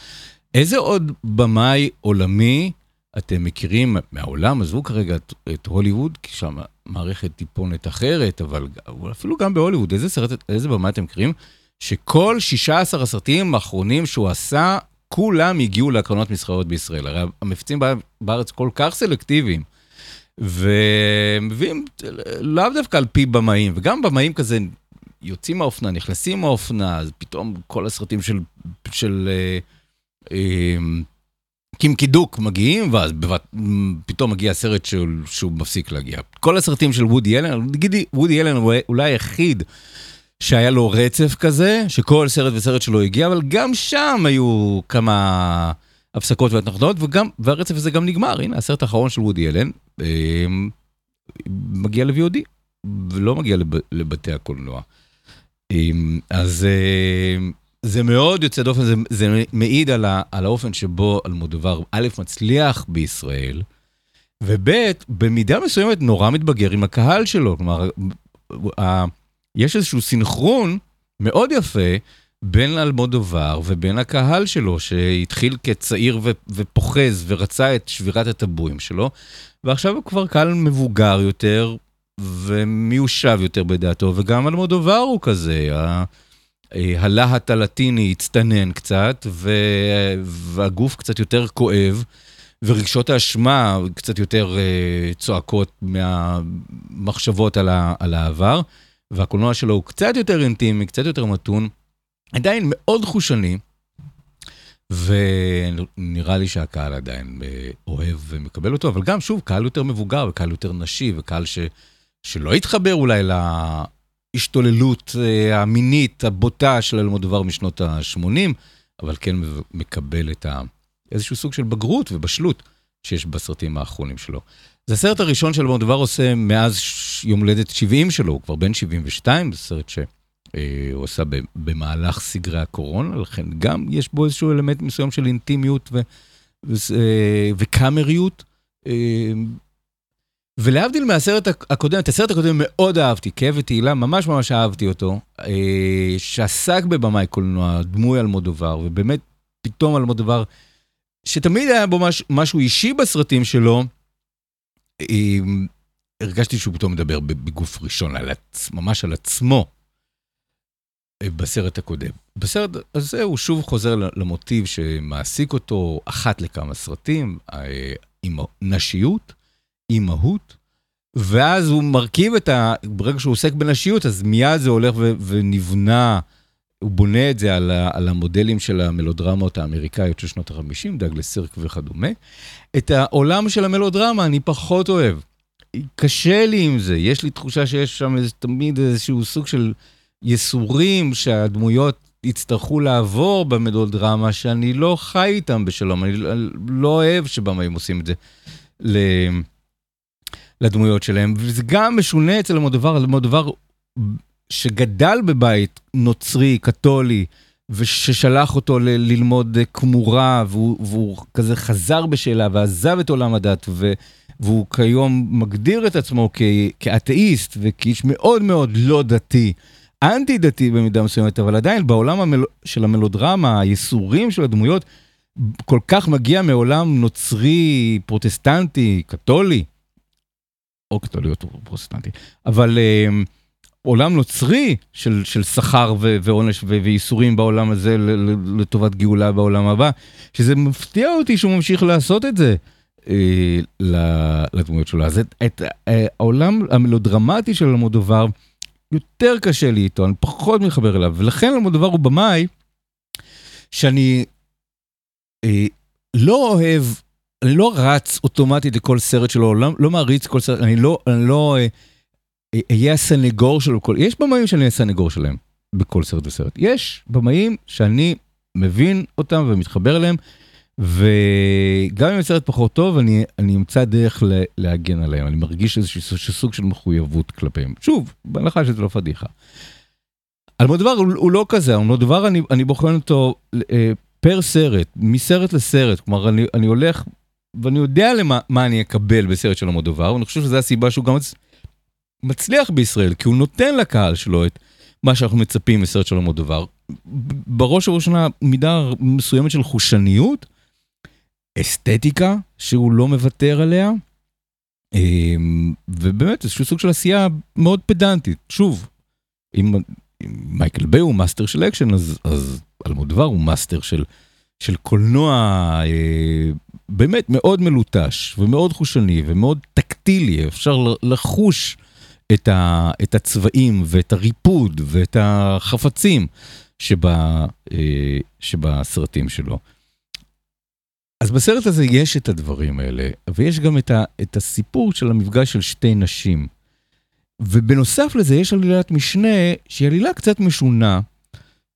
איזה עוד במאי עולמי אתם מכירים מהעולם, עזבו כרגע את, את הוליווד, כי שם מערכת טיפונת אחרת, אבל אפילו גם בהוליווד, איזה סרט, איזה במאי אתם מכירים? שכל 16 הסרטים האחרונים שהוא עשה, כולם הגיעו להקרנות מסחריות בישראל. הרי המפיצים בא- בארץ כל כך סלקטיביים, ומביאים לאו דווקא על פי במאים, וגם במאים כזה יוצאים מהאופנה, נכנסים מהאופנה, אז פתאום כל הסרטים של, של אה, אה, מגיעים, ואז בבת, פתאום מגיע סרט שהוא, שהוא מפסיק להגיע. כל הסרטים של וודי אלן, נגיד וודי אלן הוא אולי היחיד שהיה לו רצף כזה, שכל סרט וסרט שלו הגיע, אבל גם שם היו כמה הפסקות והתנחנות, וגם, והרצף הזה גם נגמר. הנה, הסרט האחרון של וודי אלן אה, מגיע ל-VOD, ולא מגיע לב, לבתי הקולנוע. אה, אז אה, זה מאוד יוצא דופן, זה, זה מעיד על, ה, על האופן שבו אלמודובר א' מצליח בישראל, וב' במידה מסוימת נורא מתבגר עם הקהל שלו. כלומר, יש איזשהו סינכרון מאוד יפה בין אלמודובר ובין הקהל שלו, שהתחיל כצעיר ופוחז ורצה את שבירת הטבואים שלו, ועכשיו הוא כבר קהל מבוגר יותר ומיושב יותר בדעתו, וגם אלמודובר הוא כזה. אה, הלהט הלטיני הצטנן קצת, והגוף קצת יותר כואב, ורגשות האשמה קצת יותר אה, צועקות מהמחשבות על, ה- על העבר, והקולנוע שלו הוא קצת יותר אינטימי, קצת יותר מתון, עדיין מאוד חושני, ונראה לי שהקהל עדיין אה, אוהב ומקבל אותו, אבל גם שוב, קהל יותר מבוגר וקהל יותר נשי, וקהל ש, שלא התחבר אולי להשתוללות אה, המינית הבוטה של אלמודובר משנות ה-80, אבל כן מקבל את ה... איזשהו סוג של בגרות ובשלות שיש בסרטים האחרונים שלו. זה הסרט הראשון של אלמודובר עושה מאז יום הולדת 70 שלו, הוא כבר בן 72, זה סרט שהוא עשה ב- במהלך סגרי הקורונה, לכן גם יש בו איזשהו אלמנט מסוים של אינטימיות ו- ו- אה, וקאמריות. אה, ולהבדיל מהסרט הק- הקודם, את הסרט הקודם מאוד אהבתי, כאב ותהילה, ממש ממש אהבתי אותו, אה, שעסק בבמאי קולנוע, דמוי אלמודובר, ובאמת פתאום אלמודובר, שתמיד היה בו מש, משהו אישי בסרטים שלו, אה, הרגשתי שהוא פתאום מדבר בגוף ראשון, על עצ... ממש על עצמו, אה, בסרט הקודם. בסרט הזה הוא שוב חוזר למוטיב שמעסיק אותו אחת לכמה סרטים, אה, עם נשיות, אימהות, ואז הוא מרכיב את ה... ברגע שהוא עוסק בנשיות, אז מיד זה הולך ו... ונבנה, הוא בונה את זה על, ה... על המודלים של המלודרמות האמריקאיות של שנות ה-50, דאגלס סירק וכדומה. את העולם של המלודרמה אני פחות אוהב. קשה לי עם זה, יש לי תחושה שיש שם איזה, תמיד איזשהו סוג של ייסורים שהדמויות יצטרכו לעבור במלודרמה, שאני לא חי איתם בשלום, אני לא אוהב שבמאים עושים את זה. ל... לדמויות שלהם, וזה גם משונה אצל המודבר, המודבר שגדל בבית נוצרי, קתולי, וששלח אותו ל- ללמוד כמורה, והוא, והוא כזה חזר בשאלה ועזב את עולם הדת, ו, והוא כיום מגדיר את עצמו כ, כאתאיסט וכאיש מאוד מאוד לא דתי, אנטי דתי במידה מסוימת, אבל עדיין בעולם המל, של המלודרמה, הייסורים של הדמויות, כל כך מגיע מעולם נוצרי, פרוטסטנטי, קתולי, או קתוליות או פרוטסטנטי, אבל uh, עולם נוצרי של, של שכר ו- ועונש ו- וייסורים בעולם הזה ל- לטובת גאולה בעולם הבא, שזה מפתיע אותי שהוא ממשיך לעשות את זה uh, לדמויות שלו. אז את, את uh, העולם המלודרמטי של אלמודובר, יותר קשה לי איתו, אני פחות מתחבר אליו, ולכן אלמודובר הוא במאי שאני uh, לא אוהב אני לא רץ אוטומטית לכל סרט שלו, לא, לא מעריץ כל סרט, אני לא, אני לא אה, אה, אהיה הסנגור שלו, כל, יש במאים שאני אהיה הסנגור שלהם בכל סרט וסרט. יש במאים שאני מבין אותם ומתחבר אליהם, וגם אם הסרט פחות טוב, אני, אני אמצא דרך ל, להגן עליהם, אני מרגיש איזשהו סוג של מחויבות כלפיהם. שוב, בהנחה שזה לא פדיחה. אלמודובר הוא, הוא לא כזה, אלמודובר אני, אני בוחן אותו אה, פר סרט, מסרט לסרט, כלומר אני, אני הולך ואני יודע למה מה אני אקבל בסרט של אלמודובר, ואני חושב שזו הסיבה שהוא גם מצליח בישראל, כי הוא נותן לקהל שלו את מה שאנחנו מצפים מסרט של אלמודובר. ב- בראש ובראשונה מידה מסוימת של חושניות, אסתטיקה שהוא לא מוותר עליה, אמ, ובאמת איזשהו סוג של עשייה מאוד פדנטית. שוב, אם מייקל ביי הוא מאסטר של אקשן, אז, אז אלמודובר הוא מאסטר של, של קולנוע אה, באמת מאוד מלוטש ומאוד חושני ומאוד טקטילי, אפשר לחוש את, ה, את הצבעים ואת הריפוד ואת החפצים שבה, אה, שבסרטים שלו. אז בסרט הזה יש את הדברים האלה, ויש גם את, ה, את הסיפור של המפגש של שתי נשים. ובנוסף לזה יש עלילת משנה שהיא עלילה קצת משונה,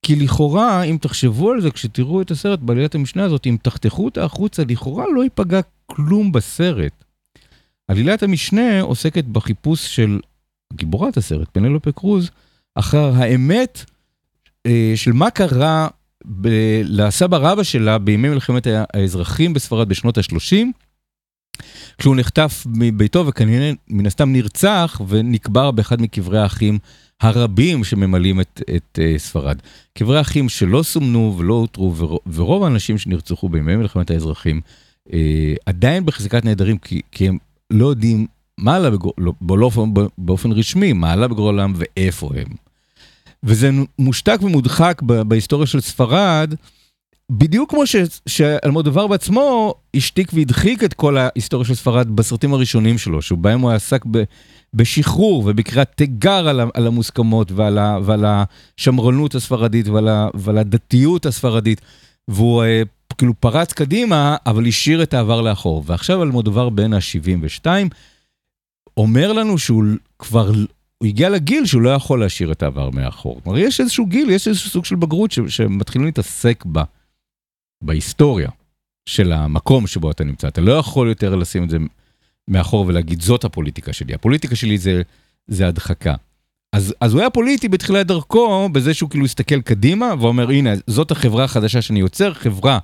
כי לכאורה, אם תחשבו על זה כשתראו את הסרט בעלילת המשנה הזאת, אם תחתכו אותה החוצה, לכאורה לא ייפגע כלום בסרט. עלילת המשנה עוסקת בחיפוש של גיבורת הסרט, פנלופה קרוז, אחר האמת אה, של מה קרה ב- לסבא רבא שלה בימי מלחמת האזרחים בספרד בשנות ה-30, כשהוא נחטף מביתו וכנראה מן הסתם נרצח ונקבר באחד מקברי האחים הרבים שממלאים את, את uh, ספרד. קברי אחים שלא סומנו ולא אותרו, ור, ורוב האנשים שנרצחו בימי מלחמת האזרחים uh, עדיין בחזקת נעדרים כי, כי הם לא יודעים מה עלה בגורלם, לא, באופן, באופן רשמי, מה עלה בגורלם ואיפה הם. וזה מושתק ומודחק בהיסטוריה של ספרד, בדיוק כמו ש- שאלמודובר בעצמו השתיק והדחיק את כל ההיסטוריה של ספרד בסרטים הראשונים שלו, שבהם הוא עסק ב- בשחרור ובקריאת תיגר על, על המוסכמות ועל, ה- ועל השמרנות הספרדית ועל, ה- ועל הדתיות הספרדית, והוא אה, כאילו פרץ קדימה, אבל השאיר את העבר לאחור. ועכשיו אלמודובר בן ה-72 אומר לנו שהוא כבר, הוא הגיע לגיל שהוא לא יכול להשאיר את העבר מאחור. כלומר, יש איזשהו גיל, יש איזשהו סוג של בגרות ש- שמתחילים להתעסק בה. בהיסטוריה של המקום שבו אתה נמצא. אתה לא יכול יותר לשים את זה מאחור ולהגיד, זאת הפוליטיקה שלי. הפוליטיקה שלי זה, זה הדחקה. אז, אז הוא היה פוליטי בתחילת דרכו, בזה שהוא כאילו הסתכל קדימה, ואומר, הנה, זאת החברה החדשה שאני יוצר, חברה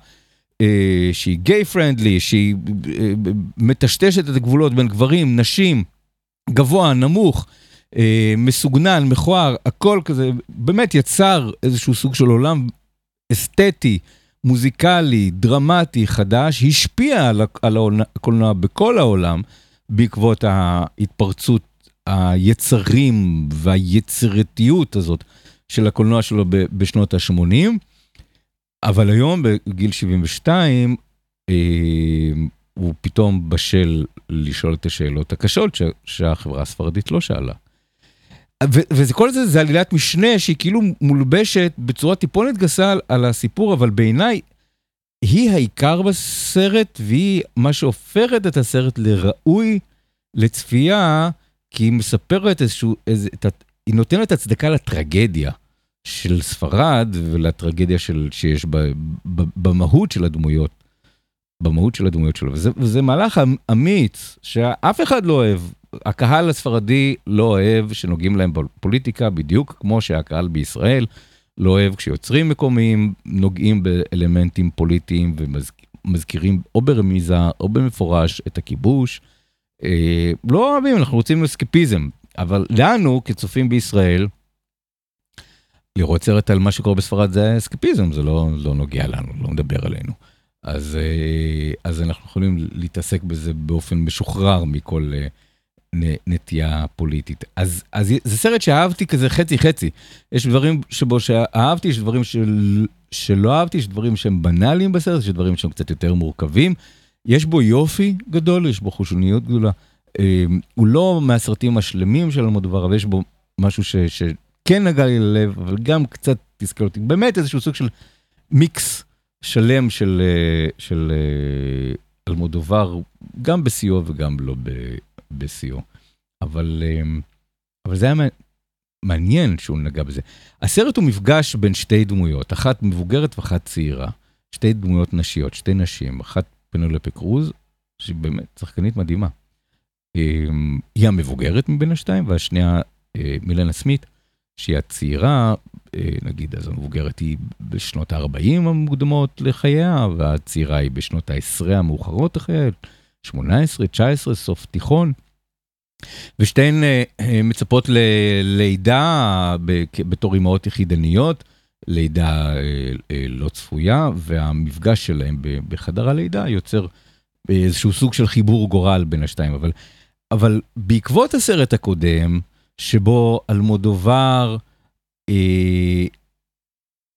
אה, שהיא גיי פרנדלי, שהיא אה, מטשטשת את הגבולות בין גברים, נשים, גבוה, נמוך, אה, מסוגנן, מכוער, הכל כזה, באמת יצר איזשהו סוג של עולם אסתטי, מוזיקלי, דרמטי, חדש, השפיע על, על הקולנוע בכל העולם בעקבות ההתפרצות היצרים והיצירתיות הזאת של הקולנוע שלו ב, בשנות ה-80. אבל היום בגיל 72 אה, הוא פתאום בשל לשאול את השאלות הקשות ש, שהחברה הספרדית לא שאלה. וכל זה זה עלילת משנה שהיא כאילו מולבשת בצורה טיפונת גסה על, הסיפור, אבל בעיניי היא העיקר בסרט והיא מה שהופכת את הסרט לראוי לצפייה, כי היא מספרת איזשהו, איזה, את, היא נותנת הצדקה לטרגדיה של ספרד ולטרגדיה של, שיש ב, ב, במהות של הדמויות. במהות של הדמויות שלו, וזה, וזה מהלך אמיץ שאף אחד לא אוהב. הקהל הספרדי לא אוהב שנוגעים להם בפוליטיקה, בדיוק כמו שהקהל בישראל לא אוהב כשיוצרים מקומיים נוגעים באלמנטים פוליטיים ומזכירים או ברמיזה או במפורש את הכיבוש. אה, לא אוהבים, אנחנו רוצים אסקפיזם, אבל לנו כצופים בישראל, לראות סרט על מה שקורה בספרד זה אסקפיזם, זה לא, לא נוגע לנו, לא מדבר עלינו. אז, אז אנחנו יכולים להתעסק בזה באופן משוחרר מכל נטייה פוליטית. אז, אז זה סרט שאהבתי כזה חצי חצי. יש דברים שבו שאהבתי, יש דברים של, שלא אהבתי, יש דברים שהם בנאליים בסרט, יש דברים שהם קצת יותר מורכבים. יש בו יופי גדול, יש בו חושניות גדולה. הוא לא מהסרטים השלמים של אלמודובר, אבל יש בו משהו ש, שכן נגע לי ללב, אבל גם קצת תסכל אותי. באמת איזשהו סוג של מיקס שלם של, של אלמודובר, גם בשיאו וגם לא בשיאו. אבל, אה, אבל זה היה מע- מעניין שהוא נגע בזה. הסרט הוא מפגש בין שתי דמויות, אחת מבוגרת ואחת צעירה. שתי דמויות נשיות, שתי נשים, אחת פנלופה קרוז, שהיא באמת שחקנית מדהימה. אה, היא המבוגרת מבין השתיים, והשנייה אה, מילנה סמית, שהיא הצעירה, אה, נגיד אז המבוגרת היא בשנות ה-40 המוקדמות לחייה, והצעירה היא בשנות ה-10 המאוחרות לחייה, 18, 19, סוף תיכון. ושתיהן אה, אה, מצפות ללידה בתור אימהות יחידניות, לידה לא צפויה, והמפגש שלהם ב- בחדר הלידה יוצר איזשהו סוג של חיבור גורל בין השתיים. אבל, אבל בעקבות הסרט הקודם, שבו אלמודובר, אה,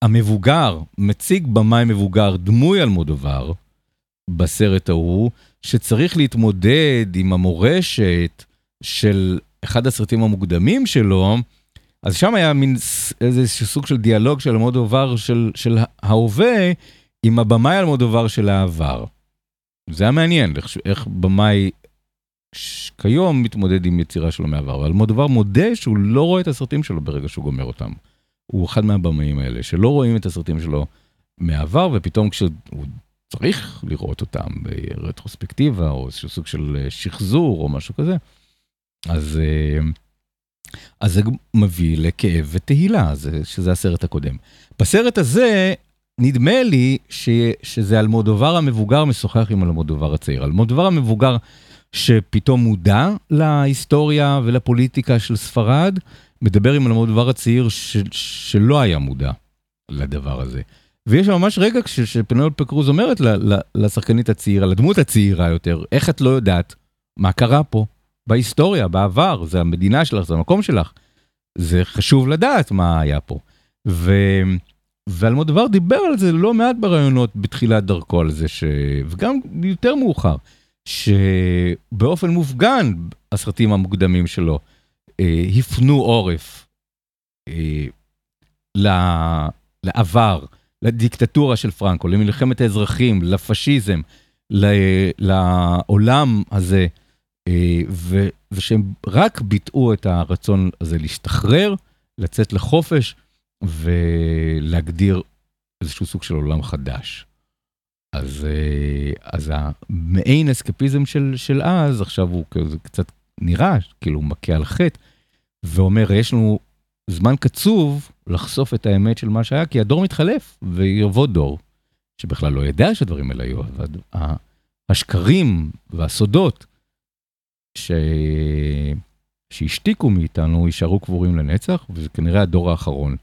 המבוגר, מציג במאי מבוגר, דמוי אלמודובר, בסרט ההוא, שצריך להתמודד עם המורשת של אחד הסרטים המוקדמים שלו, אז שם היה מין איזשהו סוג של דיאלוג של אלמודובר של, של ההווה עם הבמאי אלמודובר של העבר. זה היה מעניין, איך, איך במאי כיום מתמודד עם יצירה שלו מהעבר, אבל אלמודובר מודה שהוא לא רואה את הסרטים שלו ברגע שהוא גומר אותם. הוא אחד מהבמאים האלה, שלא רואים את הסרטים שלו מהעבר, ופתאום כשהוא צריך לראות אותם ברטרוספקטיבה, או איזשהו סוג של אה, שחזור, או משהו כזה, אז, אה, אז זה מביא לכאב ותהילה, זה, שזה הסרט הקודם. בסרט הזה, נדמה לי ש, שזה אלמודובר המבוגר משוחח עם אלמודובר הצעיר. אלמודובר המבוגר שפתאום מודע להיסטוריה ולפוליטיקה של ספרד, מדבר עם אלמודובר הצעיר ש, שלא היה מודע לדבר הזה. ויש ממש רגע כש- שפנלופה קרוז אומרת ל- ל- לשחקנית הצעירה, לדמות הצעירה יותר, איך את לא יודעת מה קרה פה בהיסטוריה, בעבר, זה המדינה שלך, זה המקום שלך. זה חשוב לדעת מה היה פה. ו... ואלמודובר דיבר על זה לא מעט בראיונות בתחילת דרכו על זה, ש... וגם יותר מאוחר, שבאופן מופגן הסרטים המוקדמים שלו אה, הפנו עורף אה, לעבר, לדיקטטורה של פרנקו, למלחמת האזרחים, לפשיזם, ל- לעולם הזה, אה, ו- ושהם רק ביטאו את הרצון הזה להשתחרר, לצאת לחופש ולהגדיר איזשהו סוג של עולם חדש. אז, אה, אז המעין אסקפיזם של, של אז, עכשיו הוא כזה קצת נראה, כאילו הוא מכה על חטא, ואומר, יש לנו זמן קצוב לחשוף את האמת של מה שהיה, כי הדור מתחלף, ויבוא דור שבכלל לא ידע שהדברים האלה היו, אבל השקרים והסודות ש... שהשתיקו מאיתנו יישארו קבורים לנצח, וזה כנראה הדור האחרון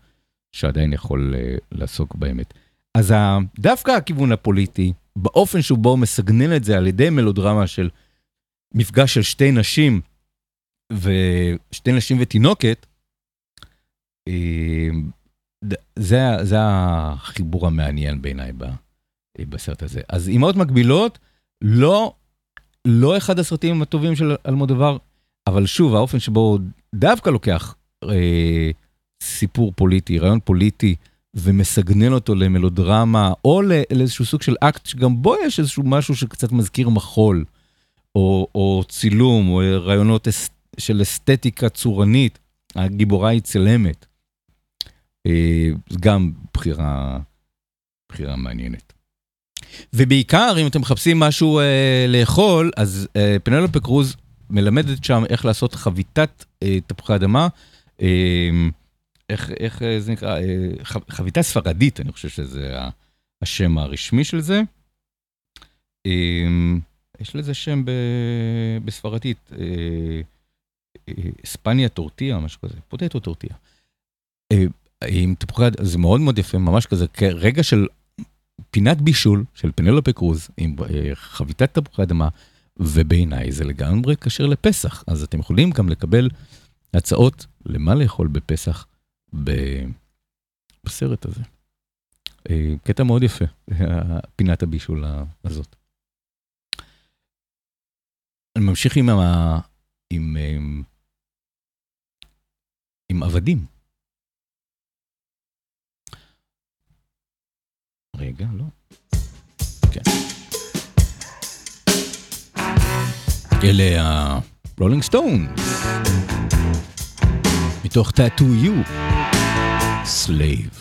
שעדיין יכול אה, לעסוק באמת. אז דווקא הכיוון הפוליטי, באופן שבו מסגנן את זה על ידי מלודרמה של מפגש של שתי נשים, ושתי נשים ותינוקת, אה, זה, זה החיבור המעניין בעיניי בסרט הזה. אז אימהות מקבילות, לא, לא אחד הסרטים הטובים של אלמודובר, אבל שוב, האופן שבו הוא דווקא לוקח אה, סיפור פוליטי, רעיון פוליטי, ומסגנן אותו למלודרמה, או לא- לאיזשהו סוג של אקט שגם בו יש איזשהו משהו שקצת מזכיר מחול, או, או צילום, או רעיונות אס, של אסתטיקה צורנית, הגיבורה היא צלמת. אה, גם בחירה, בחירה מעניינת. ובעיקר, אם אתם מחפשים משהו אה, לאכול, אז אה, פנלופה קרוז מלמדת שם איך לעשות חביתת אה, תפוחי אדמה. אה, איך, איך אה, זה נקרא? אה, ח- חביתה ספרדית, אני חושב שזה השם הרשמי של זה. אה, יש לזה שם ב, בספרדית, אה, אספניה טורטיה, משהו כזה, פוטטו טורטיה. עם תפוחי זה מאוד מאוד יפה, ממש כזה, כרגע של פינת בישול של פנלופה קרוז עם חביתת תפוחי אדמה, ובעיניי זה לגמרי כשר לפסח, אז אתם יכולים גם לקבל הצעות למה לאכול בפסח בסרט הזה. אה, קטע מאוד יפה, פינת הבישול הזאת. אני ממשיך עם, ה... עם, עם, עם עבדים. רגע, לא. כן. אלה הרולינג סטון. sur Tattoo You. Slave.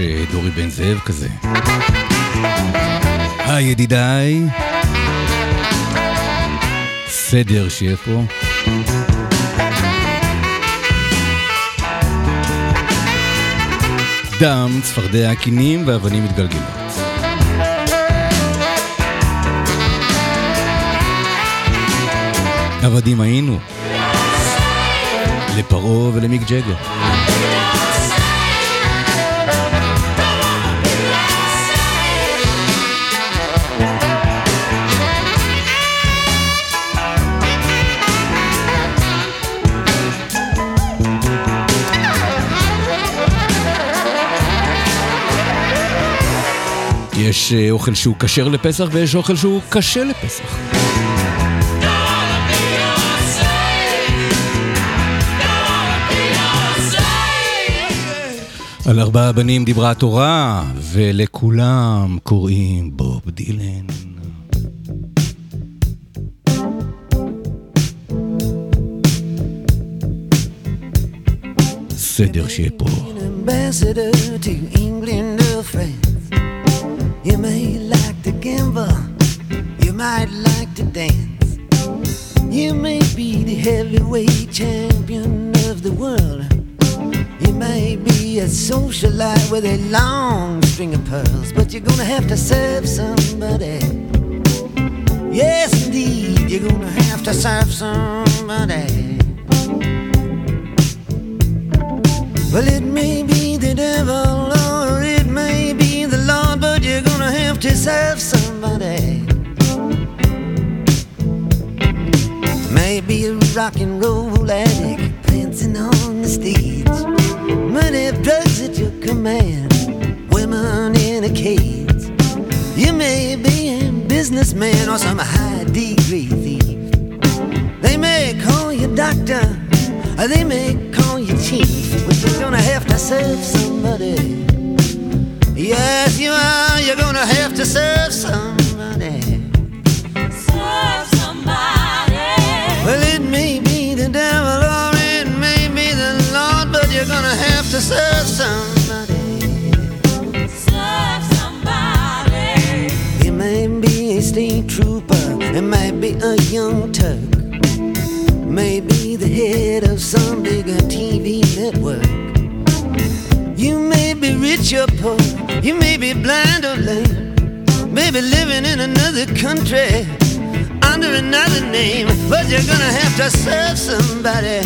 אה, דורי בן זאב כזה. היי ידידיי, סדר שיהיה פה. דם, צפרדע, קינים ואבנים מתגלגלות. עבדים היינו. לפרעה ולמיק ג'גר. יש אה, אוכל שהוא כשר לפסח ויש אוכל שהוא קשה לפסח. על ארבעה בנים דיברה התורה, ולכולם קוראים בוב דילן. סדר שיהיה פה. You may like to gamble, you might like to dance. You may be the heavyweight champion of the world. You may be a socialite with a long string of pearls, but you're gonna have to serve somebody. Yes, indeed, you're gonna have to serve somebody. Well, it may be the devil gonna have to serve somebody. Maybe a rock and roll addict prancing on the stage. Money, drugs at your command, women in a cage. You may be a businessman or some high degree thief. They may call you doctor, or they may call you chief, but you're gonna have to serve somebody. Yes, you are. You're gonna have to serve somebody. Serve somebody. Well, it may be the devil or it may be the Lord, but you're gonna have to serve somebody. Serve somebody. It may be a state trooper, it might be a young Turk. Maybe the head of some bigger TV network. You may be rich or poor, you may be blind or lame, maybe living in another country under another name, but you're gonna have to serve somebody.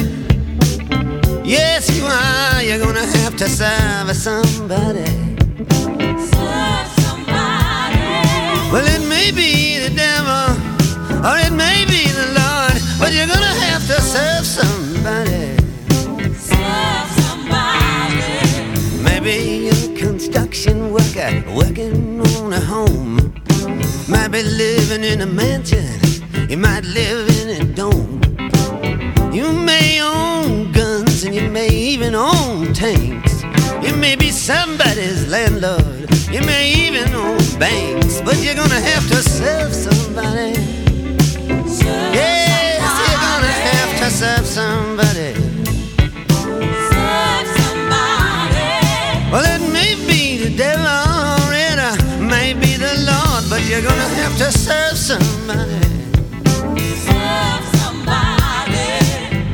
Yes, you are. You're gonna have to serve somebody. Serve somebody. Well, it may be the devil, or it may be the Lord, but you're gonna have to serve somebody. Construction worker working on a home. Might be living in a mansion, you might live in a dome. You may own guns and you may even own tanks. You may be somebody's landlord, you may even own banks, but you're gonna have to serve somebody. Serve Yes, you're gonna have to serve somebody. You're gonna have to serve somebody. Serve somebody.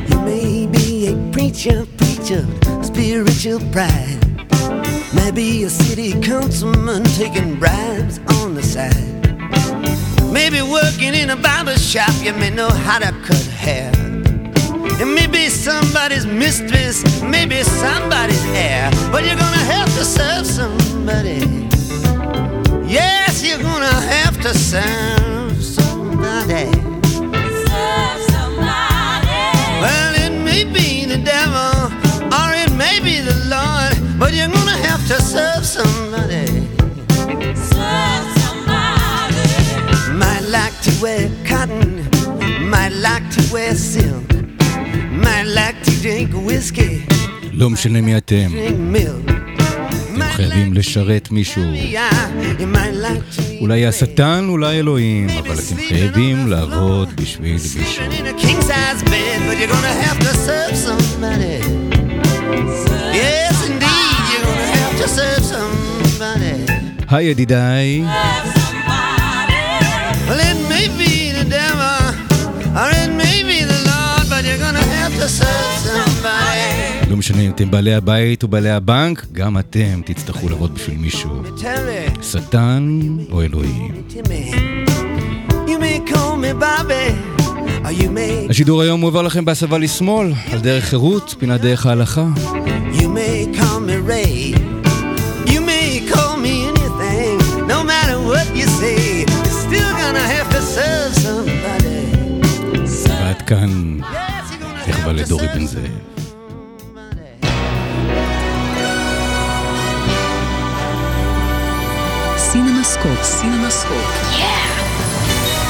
You may be a preacher, preacher, spiritual pride. Maybe a city councilman taking bribes on the side. Maybe working in a barber shop, you may know how to cut hair. It may be somebody's mistress, maybe somebody's heir, but you're gonna have to serve somebody to serve somebody. Serve somebody. Well, it may be the devil, or it may be the Lord, but you're gonna have to serve somebody. Serve somebody. Might like to wear cotton, might like to wear silk, might like to drink whiskey, לא משנה מי אתם, drink milk. אתם חייבים לשרת מישהו. אולי השטן, אולי אלוהים, אבל אתם חייבים לעבוד בשביל מישהו. היי ידידיי, or it may be the Lord, but you're gonna have to serve somebody. משנה אם אתם בעלי הבית או בעלי הבנק, גם אתם תצטרכו לעבוד בשביל מישהו. שטן או אלוהים. השידור היום מועבר לכם בהסבה לשמאל, על דרך חירות, פינת דרך ההלכה. you may call me Ray, you סינמסקופ, סינמסקופ.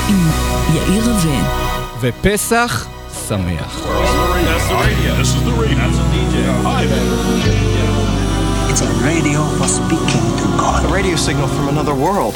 עם יאיר רווה. ופסח שמח. That's the radio. This is the radio. That's a DJ. Hi there. It's a radio for speaking to God. A radio signal from another world.